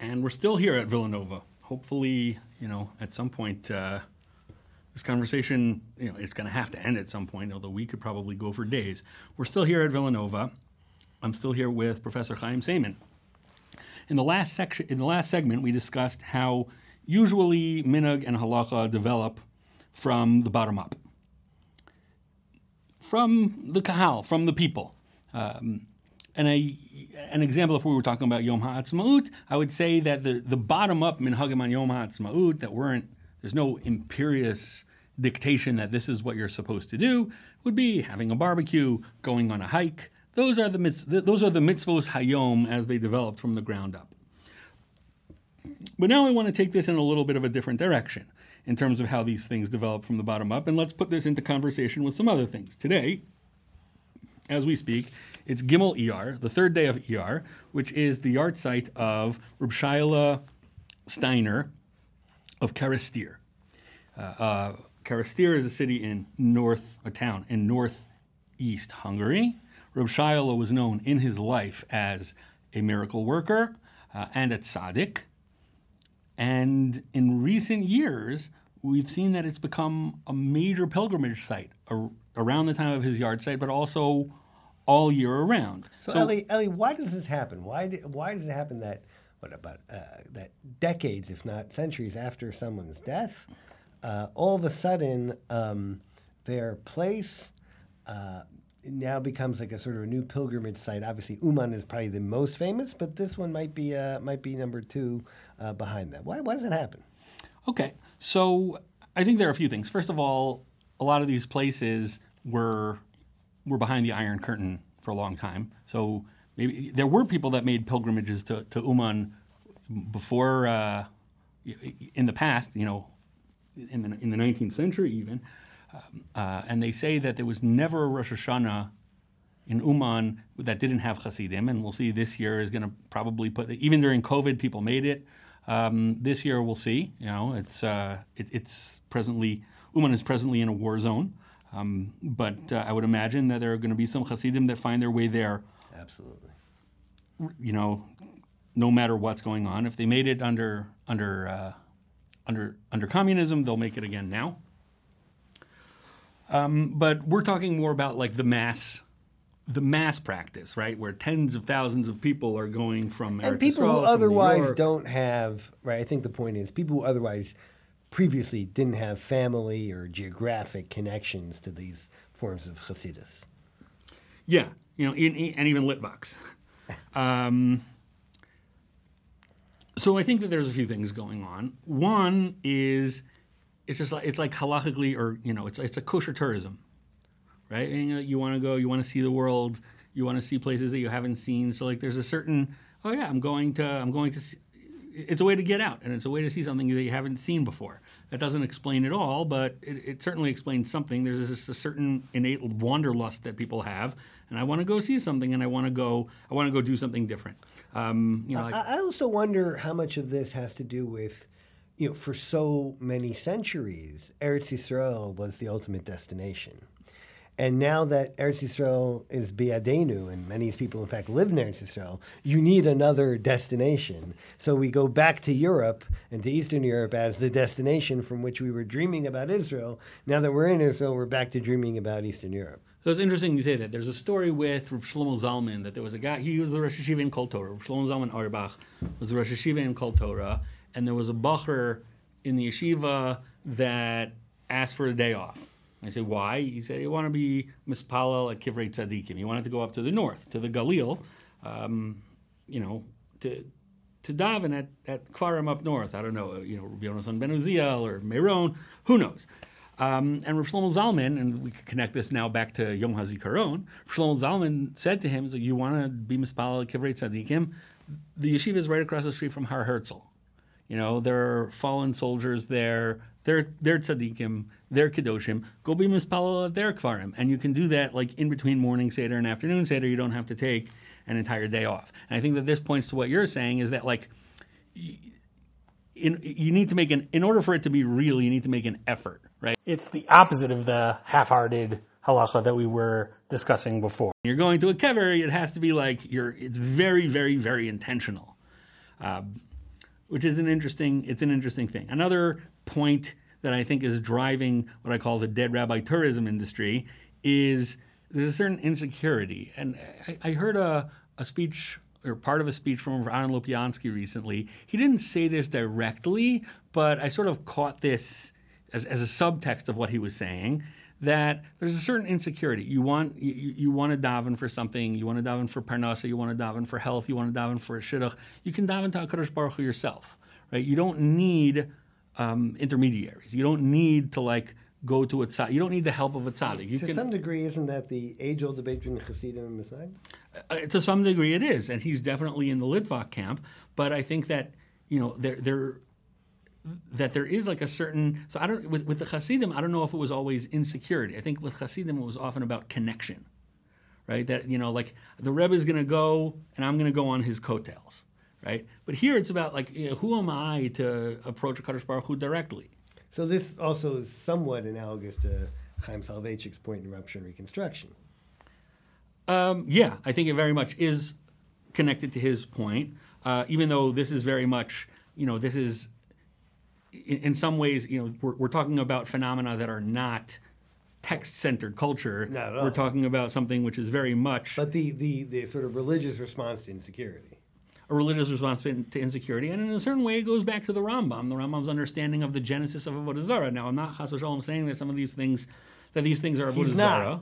and we're still here at Villanova. Hopefully, you know, at some point, uh, this conversation, you know, it's going to have to end at some point. Although we could probably go for days. We're still here at Villanova. I'm still here with Professor Chaim Saiman. In the last section, in the last segment, we discussed how usually minhag and halacha develop from the bottom up, from the kahal, from the people. Um, and a, an example, if we were talking about Yom HaAtzmaut, I would say that the, the bottom up minhagim on Yom HaAtzmaut, that weren't, there's no imperious dictation that this is what you're supposed to do, would be having a barbecue, going on a hike. Those are the, those are the mitzvos hayom as they developed from the ground up. But now I want to take this in a little bit of a different direction in terms of how these things develop from the bottom up, and let's put this into conversation with some other things. Today, as we speak, it's Gimel Iyar, the third day of Iyar, which is the yahrzeit of Reb Shayale Steiner of Kerestir. Uh, uh, Kerestir is a city in north, a town in northeast Hungary. Reb Shayale was known in his life as a miracle worker uh, and a tzaddik. And in recent years, we've seen that it's become a major pilgrimage site ar- around the time of his yahrzeit, but also all year around. So, so Ellie, Ellie, why does this happen? Why, do, why does it happen that, what about, uh, that decades, if not centuries after someone's death, uh, all of a sudden um, their place uh, now becomes like a sort of a new pilgrimage site. Obviously, Uman is probably the most famous, but this one might be uh, might be number two uh, behind that. Why, why does it happen? Okay, so I think there are a few things. First of all, a lot of these places were were behind the Iron Curtain for a long time. So maybe there were people that made pilgrimages to, to Uman before uh, in the past. You know, in the in the 19th century even. Um, uh, and they say that there was never a Rosh Hashanah in Uman that didn't have Hasidim, and we'll see this year is going to probably put even during COVID, people made it. Um, this year, we'll see. You know, it's uh, it, it's presently Uman is presently in a war zone, um, but uh, I would imagine that there are going to be some Hasidim that find their way there. Absolutely. You know, no matter what's going on, if they made it under under uh, under under communism, they'll make it again now. Um, but we're talking more about like the mass the mass practice, right, where tens of thousands of people are going from and people who otherwise don't have right. I think the point is people who otherwise previously didn't have family or geographic connections to these forms of Hasidus. Yeah, you know, and even Litvaks. Um, so I think that there's a few things going on. One is it's just like it's like halachically, or you know, it's it's a kosher tourism, right? And, you, know, you want to go, you want to see the world, you want to see places that you haven't seen. So like, there's a certain, oh yeah, I'm going to, I'm going to. It's a way to get out, and it's a way to see something that you haven't seen before. That doesn't explain it all, but it, it certainly explains something. There's just a certain innate wanderlust that people have, and I want to go see something, and I want to go, I want to go do something different. Um, you know, like, I also wonder how much of this has to do with, you know, for so many centuries, Eretz Yisrael was the ultimate destination. And now that Eretz Yisrael is biadenu, and many people, in fact, live in Eretz Yisrael, you need another destination. So we go back to Europe and to Eastern Europe as the destination from which we were dreaming about Israel. Now that we're in Israel, we're back to dreaming about Eastern Europe. So it's interesting you say that. There's a story with Rav Shlomo Zalman that there was a guy, he was the Rosh Yeshiva in Kol Torah. Rav Shlomo Zalman Auerbach was the Rosh Yeshiva in Kol Torah, and there was a bachur in the yeshiva that asked for a day off. I said, why? He said, he wanted to be mispalel at Kivrei Tzadikim. He wanted to go up to the north, to the Galil, um, you know, to to daven at, at Kfarim up north. I don't know, you know, Rabbi Yonasan Ben Uziel or Meron, who knows? Um, and Rav Shlomo Zalman, and we can connect this now back to Yom HaZikaron, Shlomo Zalman said to him, so you want to be Mispal at Kivrei Tzadikim? The yeshiva is right across the street from Har Herzl. You know, there are fallen soldiers there. They're, they're tzaddikim, they're kedoshim. Go be mispal at their kvarim. And you can do that like in between morning seder and afternoon seder. You don't have to take an entire day off. And I think that this points to what you're saying is that like in, you need to make an in order for it to be real, you need to make an effort, right? It's the opposite of the half-hearted halacha that we were discussing before. You're going to a kever, it has to be like you're. It's very, very, very intentional. Um, which is an interesting. It's an interesting thing. Another point that I think is driving what I call the dead rabbi tourism industry is there's a certain insecurity. And I, I heard a, a speech or part of a speech from Aaron Lopiansky recently. He didn't say this directly, but I sort of caught this as, as a subtext of what he was saying that there's a certain insecurity. You want you, you want to daven for something. You want to daven for parnasa. You want to daven for health. You want to daven for a shidduch. You can daven to Hakadosh Baruch Hu yourself, right? You don't need um, intermediaries. You don't need to like go to a tzaddik. You don't need the help of a tzaddik. You to can, some degree, isn't that the age-old debate between Hasidim and Masag? uh, to some degree, it is, and he's definitely in the Litvak camp. But I think that you know there there that there is like a certain. So I don't with, with the Hasidim. I don't know if it was always insecurity. I think with Hasidim it was often about connection, right? That you know like the Rebbe is going to go, and I'm going to go on his coattails, right? But here it's about like you know, who am I to approach a Kadosh Baruch Hu directly? So this also is somewhat analogous to Chaim Soloveitchik's point in Rupture and Reconstruction. Um, yeah, I think it very much is connected to his point, uh, even though this is very much, you know, this is in, in some ways, you know, we're, we're talking about phenomena that are not text-centered culture. Not at all. We're talking about something which is very much But the, the, the sort of religious response to insecurity. a religious response to insecurity, and in a certain way, it goes back to the Rambam, the Rambam's understanding of the genesis of avodah zarah. Now, I'm not chas v'shalom saying that some of these things, that these things are avodah He's not. zarah.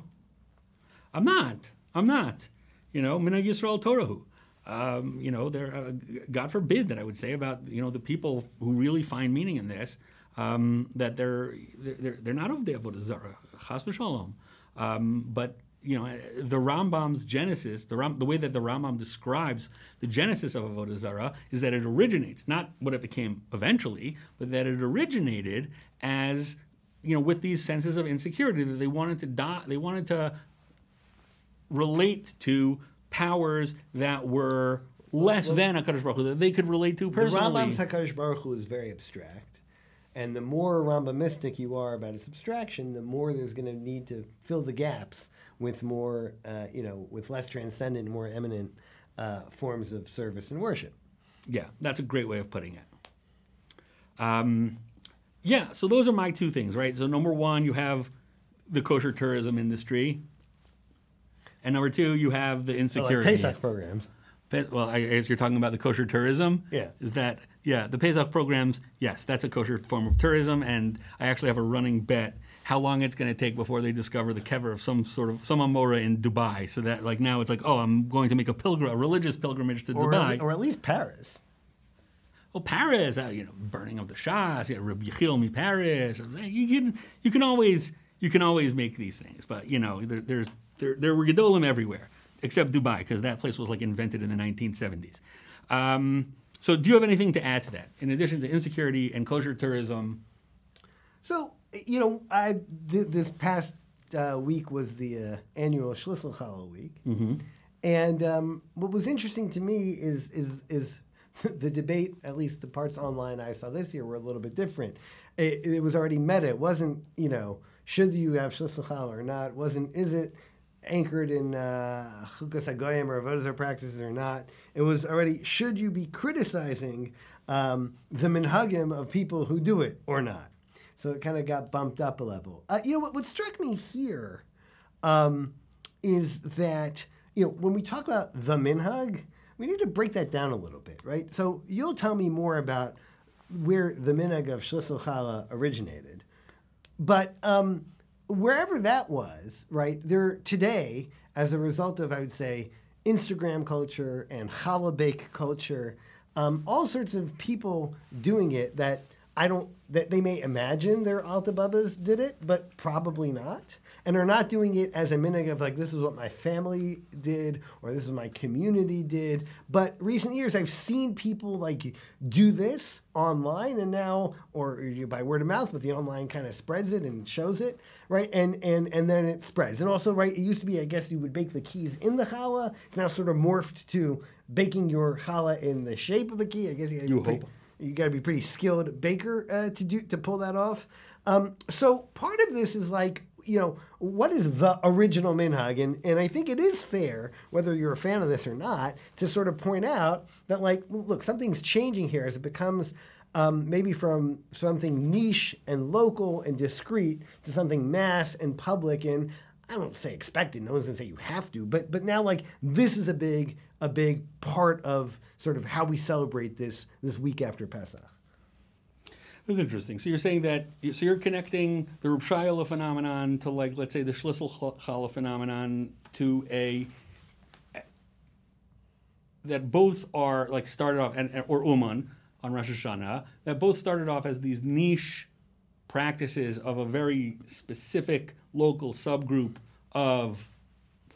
I'm not. I'm not. You know, minag Yisrael Torahu. Um, you know, there. Uh, God forbid that I would say about you know the people who really find meaning in this um, that they're they're they're not of the avodah zarah. Chas v'shalom. Um, but you know, the Rambam's genesis, the, Ram, the way that the Rambam describes the genesis of Avodah Zarah is that it originates, not what it became eventually, but that it originated as, you know, with these senses of insecurity that they wanted to die, they wanted to relate to powers that were less than a Baruch Hu, that they could relate to The personally. Rambam's Hakadosh Baruch Hu is very abstract, and the more Rambamistic you are about its abstraction, the more there's going to need to fill the gaps with more, uh, you know, with less transcendent, more eminent uh, forms of service and worship. Yeah, that's a great way of putting it. Um, yeah, so those are my two things, right? So number one, you have the kosher tourism industry, and number two, you have the So like insecurity. Pesach programs. Pe- well, I guess you're talking about the kosher tourism. Yeah. Is that yeah? The Pesach programs, yes, that's a kosher form of tourism, and I actually have a running bet how long it's going to take before they discover the kever of some sort of some amora in Dubai. So that like now it's like, oh, I'm going to make a pilgrim, a religious pilgrimage to Or, Dubai. at, or at least Paris. Well, Paris, uh, you know, burning of the Shas, yeah, Rabbi Yechiel mi Paris. You can, you can always, you can always make these things, but you know, there, there's there, there were gedolim everywhere except Dubai because that place was like invented in the 1970s. Um, so, do you have anything to add to that? In addition to insecurity and kosher tourism, So you know, I th- this past uh, week was the uh, annual Schlissel Challah week, and um, what was interesting to me is is is the debate. At least the parts online I saw this year were a little bit different. It, it was already meta. It wasn't you know should you have Schlissel Challah or not. It wasn't is it anchored in uh, chukas hagoyim or avodah practices or not. It was already should you be criticizing um, the minhagim of people who do it or not. So it kind of got bumped up a level. Uh, you know what? What struck me here um, is that you know when we talk about the minhag, we need to break that down a little bit, right? So you'll tell me more about where the minhag of Shlisel originated, but um, wherever that was, right there today, as a result of I would say Instagram culture and challah bake culture, um, all sorts of people doing it that I don't that they may imagine their Alta Bubbas did it, but probably not. And are not doing it as a minute of like this is what my family did or this is what my community did. But recent years I've seen people like do this online and now or by word of mouth, but the online kind of spreads it and shows it, right? And and and then it spreads. And also, right, it used to be I guess you would bake the keys in the challah. It's now sort of morphed to baking your challah in the shape of a key. I guess you, You hope. You got to be pretty skilled baker uh, to do to pull that off. Um, so part of this is like you know, what is the original minhag? And, and I think it is fair, whether you're a fan of this or not, to sort of point out that, like, look, something's changing here as it becomes um, maybe from something niche and local and discreet to something mass and public and I don't say expected. No one's gonna say you have to, but but now like this is a big a big part of sort of how we celebrate this this week after Pesach. That's interesting. So you're saying that so you're connecting the Reb phenomenon to like let's say the Schlissel Challah phenomenon to a that both are like started off and or Uman on Rosh Hashanah that both started off as these niche practices of a very specific local subgroup of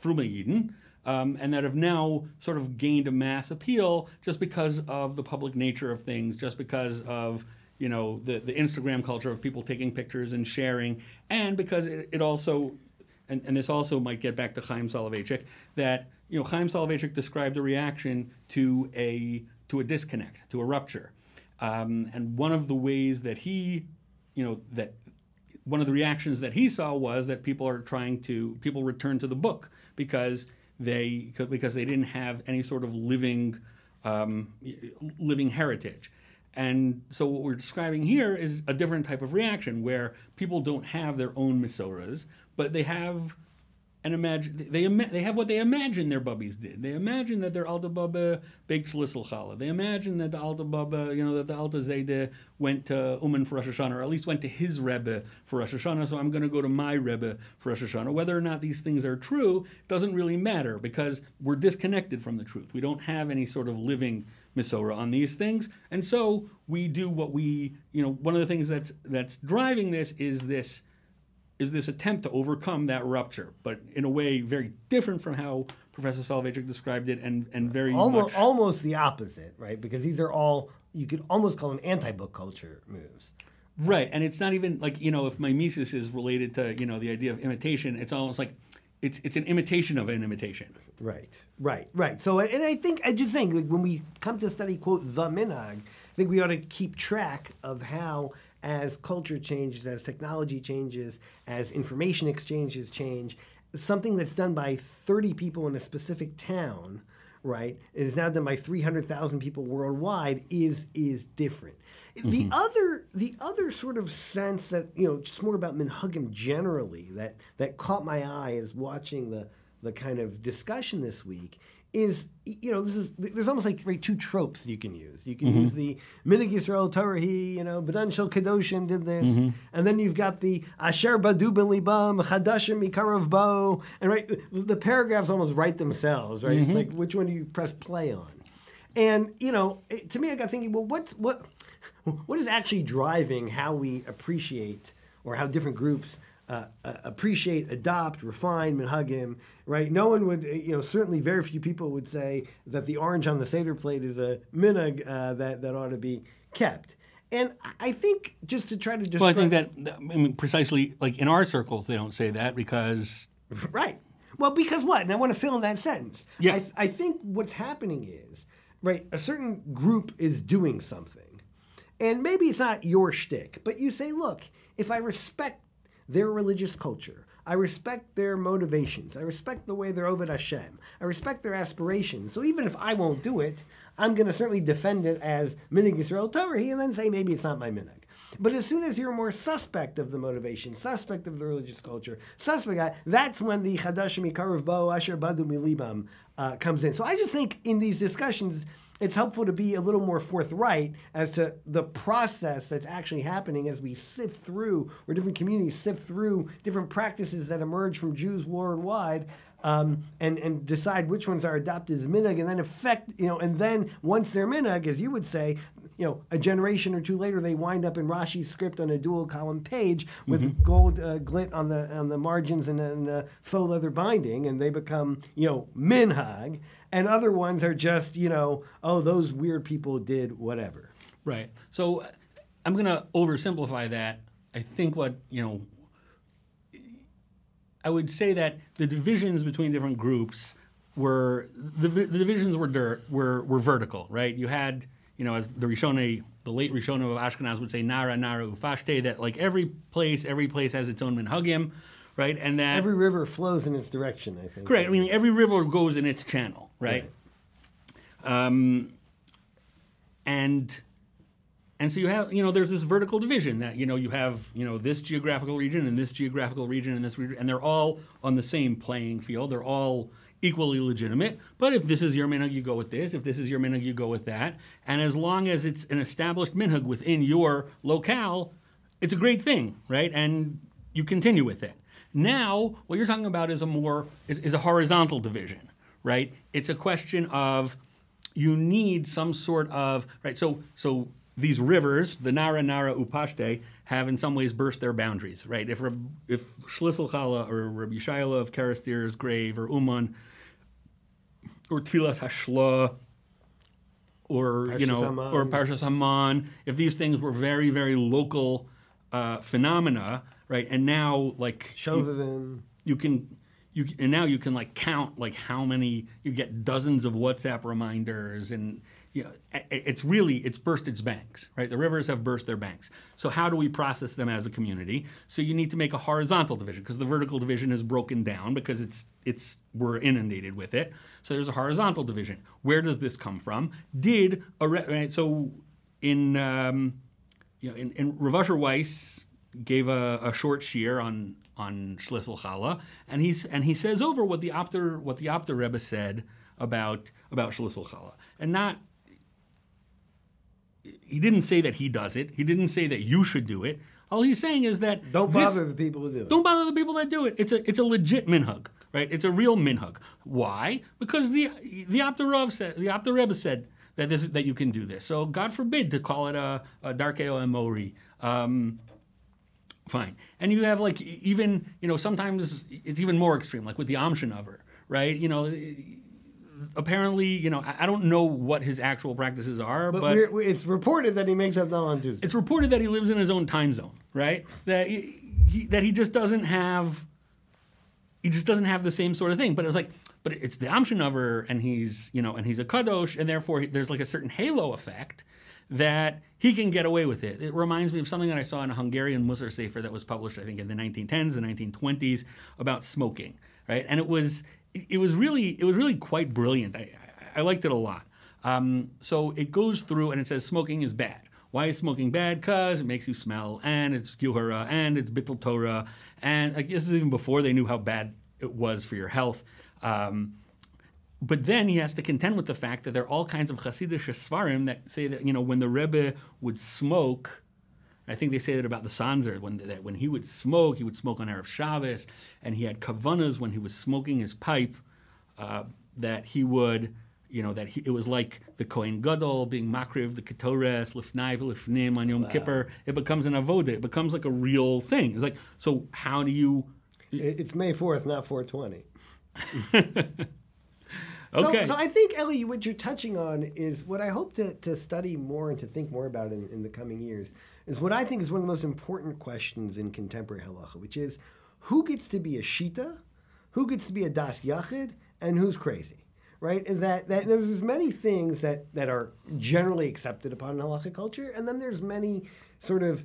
Fruma Yidden, um, and that have now sort of gained a mass appeal just because of the public nature of things, just because of you know the, the Instagram culture of people taking pictures and sharing, and because it, it also, and, and, this also might get back to Chaim Soloveitchik, that you know Chaim Soloveitchik described a reaction to a to a disconnect, to a rupture, um, and one of the ways that he, you know, that one of the reactions that he saw was that people are trying to people return to the book because they because they didn't have any sort of living um, living heritage. And so what we're describing here is a different type of reaction where people don't have their own misoras, but they have and imagine they they have what they imagine their bubbies did. They imagine that their Alta Baba baked Schlissel Challah. They imagine that the Alta Baba, you know, that the Alta Zayde went to Uman for Rosh Hashanah, or at least went to his Rebbe for Rosh Hashanah. So I'm going to go to my Rebbe for Rosh Hashanah. Whether or not these things are true doesn't really matter because we're disconnected from the truth. We don't have any sort of living Misora on these things, and so we do what we, you know, one of the things that's that's driving this is this is this attempt to overcome that rupture, but in a way very different from how Professor Soloveitchik described it, and and very almost much, almost the opposite, right? Because these are all you could almost call them anti-book culture moves. Right, and it's not even like you know if mimesis is related to you know the idea of imitation, it's almost like it's it's an imitation of an imitation. Right, right, right. So, and I think I just think like, when we come to study quote the minhag, I think we ought to keep track of how as culture changes, as technology changes, as information exchanges change, something that's done by 30 people in a specific town, right, it is now done by 300,000 people worldwide is is different. Mm-hmm. The other the other sort of sense that, you know, just more about Minhagim generally that that caught my eye as watching the the kind of discussion this week is you know this is there's almost like right, two tropes you can use. You can mm-hmm. use the Minig Yisrael Torahi, you know, Bedan Shel Kedoshim did this, mm-hmm. and then you've got the Asher Badu Ben Libam Chadashim Mikarav Bo, and right the paragraphs almost write themselves, right? Mm-hmm. It's like which one do you press play on? And you know, it, to me, I got thinking, well, what's what what is actually driving how we appreciate or how different groups uh, uh, appreciate, adopt, refine minhagim, right? No one would, you know, certainly very few people would say that the orange on the Seder plate is a minhag uh, that, that ought to be kept. And I think just to try to describe... Well, I think that, I mean, precisely, like in our circles, they don't say that because... Right. Well, because what? And I want to fill in that sentence. Yeah. I, I think what's happening is, right, a certain group is doing something. And maybe it's not your shtick, but you say, look, if I respect their religious culture. I respect their motivations. I respect the way they're over Hashem. I respect their aspirations. So even if I won't do it, I'm going to certainly defend it as minig Yisrael Torah and then say maybe it's not my minig. But as soon as you're more suspect of the motivation, suspect of the religious culture, suspect, that's when the Chadashim Ikarav Bo Asher Badu Milibam uh, comes in. So I just think in these discussions, it's helpful to be a little more forthright as to the process that's actually happening as we sift through, or different communities sift through different practices that emerge from Jews worldwide. Um, and and decide which ones are adopted as minhag, and then affect you know, and then once they're minhag, as you would say, you know, a generation or two later, they wind up in Rashi's script on a dual column page with mm-hmm. gold uh, glit on the on the margins and, and uh, faux leather binding, and they become you know minhag and other ones are just you know oh those weird people did whatever. Right. So i'm going to oversimplify that. I think what you know i would say that the divisions between different groups were the, the divisions were dirt were were vertical right? You had you know as the Rishone the late Rishone of Ashkenaz would say Nara Nara Ufashte that like every place every place has its own minhagim right? And that Every river flows in its direction, I think. Correct. I mean, every river goes in its channel, right? Um, and and so you have, you know, there's this vertical division that you know you have, you know, this geographical region and this geographical region and this region, and they're all on the same playing field. They're all equally legitimate. But if this is your minhag, you go with this. If this is your minhag, you go with that. And as long as it's an established minhag within your locale, it's a great thing, right? And you continue with it. Now, what you're talking about is a more is, is a horizontal division, right? It's a question of you need some sort of right. So so these rivers, the Nara, Nara, Upashte, have in some ways burst their boundaries, right? If if Shlisel Chala or Rabbi Shayale of Kerestir's grave or Uman or Tfilas Hashla or you know Haman. or Parshas Haman, if these things were very very local uh, phenomena, right? And now like you- Shovavim. you can you and now you can like count like how many you get dozens of WhatsApp reminders and you know it's really it's burst its banks right? The rivers have burst their banks. So how do we process them as a community? So you need to make a horizontal division because the vertical division is broken down because it's it's we're inundated with it. So there's a horizontal division. Where does this come from? Did a re- right, so in um, you know, in, in Rav Asher Weiss gave a, a short shiur on on Schlissel Chala, and he's and he says over what the Opter what the Opter Rebbe said about about Schlissel Chala, and not. He didn't say that he does it. He didn't say that you should do it. All he's saying is that Don't this- bother the people who do it. don't bother the people that do it. It's a it's a legit minhag, right? It's a real minhag. Why? Because the the said the Opter Rebbe said that this that you can do this. So God forbid to call it a, a Darkei Emori. Um, fine. And you have like even you know sometimes it's even more extreme, like with the Amshinover, right? You know. Apparently, you know, I don't know what his actual practices are, But, but we're, it's reported that he makes up on Tuesday. it's reported that he lives in his own time zone, right? That he, he, that he just doesn't have he just doesn't have the same sort of thing. But it's like, but it's the Amshinover, and he's you know, and he's a kadosh, and therefore there's like a certain halo effect that he can get away with it. It reminds me of something that I saw in a Hungarian Musar Sefer that was published, I think, in the 1910s and 1920s about smoking, right? And it was it was really it was really quite brilliant. I, I, liked it a lot. Um, so it goes through and it says smoking is bad. Why is smoking bad? Because it makes you smell, and it's Yuhara, and it's Bittul Torah, and I guess this is even before they knew how bad it was for your health. Um, but then he has to contend with the fact that there are all kinds of Hasidic Svarim that say that you know when the Rebbe would smoke, I think they say that about the Sanzer when that when he would smoke, he would smoke on erev Shabbos, and he had kavanas when he was smoking his pipe, uh, that he would. You know that he, it was like the Kohen Gadol being makriv, the ketores, lifnai, lifnim on Yom Kippur. It becomes an avoda. It becomes like a real thing. It's like so. How do you? It's May 4th, not 420. Okay. So, so I think, Ellie, what you're touching on is what I hope to, to study more and to think more about in, in the coming years is what I think is one of the most important questions in contemporary halacha, which is who gets to be a shita, who gets to be a das yachid, and who's crazy, right? And that, that there's many things that, that are generally accepted upon in halacha culture, and then there's many sort of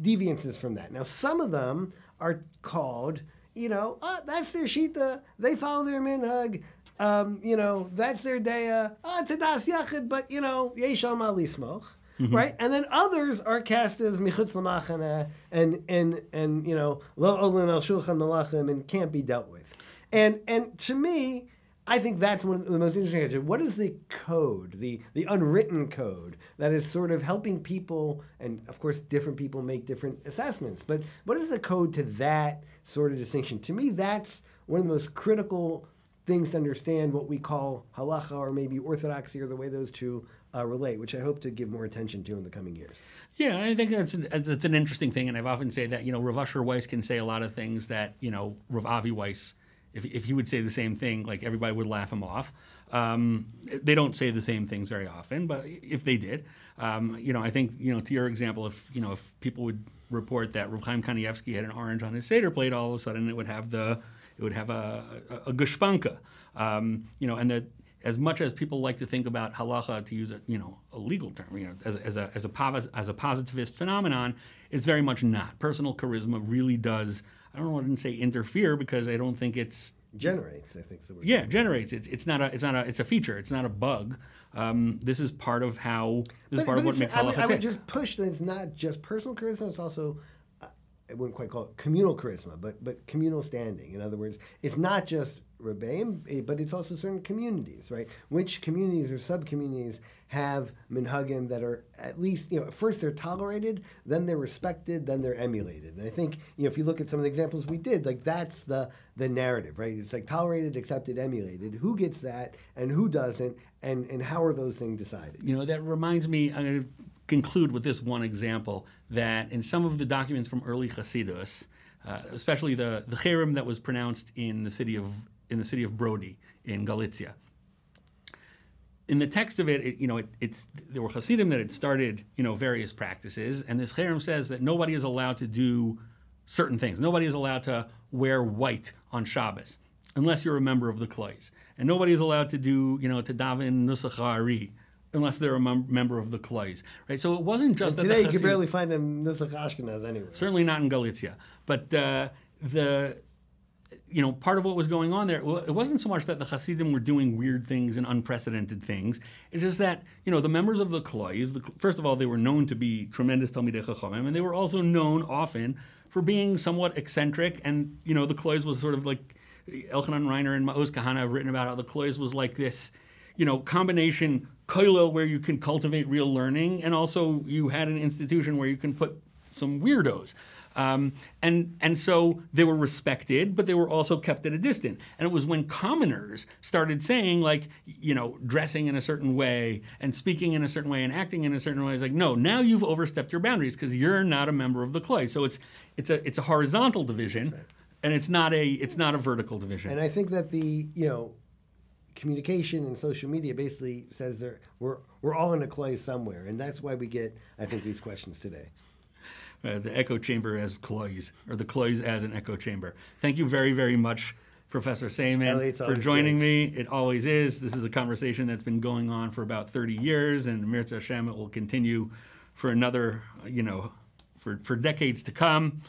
deviances from that. Now, some of them are called, you know, oh, that's their shita, they follow their minhag, um, you know, that's their daya. Oh, uh, it's ah, a das yachid, but you know, yeshal ma lismoch, mm-hmm. right? And then others are cast as michutz lamachana and and and you know, lo olin al shulchan malachim and can't be dealt with. And and to me, I think that's one of the most interesting questions. What is the code, the the unwritten code that is sort of helping people, and of course, different people make different assessments. But what is the code to that sort of distinction? To me, that's one of the most critical things to understand what we call halacha or maybe orthodoxy or the way those two uh, relate, which I hope to give more attention to in the coming years. Yeah, I think that's an, that's an interesting thing, and I've often said that you know Rav Asher Weiss can say a lot of things that you know Rav Avi Weiss, if if he would say the same thing, like everybody would laugh him off. Um, they don't say the same things very often, but if they did, um, you know, I think you know to your example, if you know if people would report that Rav Chaim Kanievsky had an orange on his seder plate, all of a sudden it would have the it would have a a, a gushpanka, um, you know, and that as much as people like to think about halacha, to use a you know a legal term, you know, as, as a as a as a positivist phenomenon, it's very much not. Personal charisma really does. I don't want to say interfere because I don't think it's Generates, I think the word. yeah generates. It's it's not a it's not a it's a feature. It's not a bug. Um, this is part of how this is part of what makes I would, halacha I would just push that it's not just personal charisma; it's also I wouldn't quite call it communal charisma, but but communal standing. In other words, it's not just rebbeim, eh, but it's also certain communities, right? Which communities or sub communities have minhagim that are at least you know first they're tolerated, then they're respected, then they're emulated. And I think you know if you look at some of the examples we did, like that's the the narrative, right? It's like tolerated, accepted, emulated. Who gets that and who doesn't, and and how are those things decided? You know, that reminds me, I'm conclude with this one example that in some of the documents from early Hasidus, uh, especially the, the cherem that was pronounced in the city of in the city of Brody in Galicia. In the text of it, it you know, it, it's there were Hasidim that had started, you know, various practices, and this cherem says that nobody is allowed to do certain things. Nobody is allowed to wear white on Shabbos unless you're a member of the Klays, and nobody is allowed to do, you know, to daven nusach unless they're a mem- member of the Klays, right? So it wasn't just that Today you can barely find a Nusach Ashkenaz anywhere. certainly not in Galicia. But uh, the you know part of what was going on there it wasn't so much that the Hasidim were doing weird things and unprecedented things. It's just that you know the members of the Klois, the, first of all, they were known to be tremendous Talmidei Chachamim, and they were also known often for being somewhat eccentric. And you know the Klois was sort of like Elchanan Reiner and Maoz Kahana have written about how the Klois was like this you know, combination koilel where you can cultivate real learning, and also you had an institution where you can put some weirdos. Um, and and so they were respected, but they were also kept at a distance. And it was when commoners started saying like, you know, dressing in a certain way and speaking in a certain way and acting in a certain way. It's like, no, now you've overstepped your boundaries because you're not a member of the clay. So it's it's a it's a horizontal division, and it's not a it's not a vertical division. And I think that the you know communication and social media basically says there we're we're all in a clay somewhere, and that's why we get I think these questions today. uh, the echo chamber as cloys, or the cloys as an echo chamber. Thank you very, very much, Professor Saiman, for joining great. me. It always is. This is a conversation that's been going on for about 30 years, and Mirza Hashem, will continue for another, you know, for, for decades to come.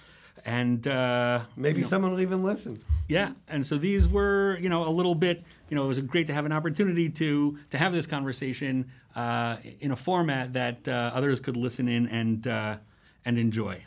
And uh, Maybe someone will even listen. yeah, and so these were, you know, a little bit, you know, it was great to have an opportunity to to have this conversation uh, in a format that uh, others could listen in and uh, and enjoy.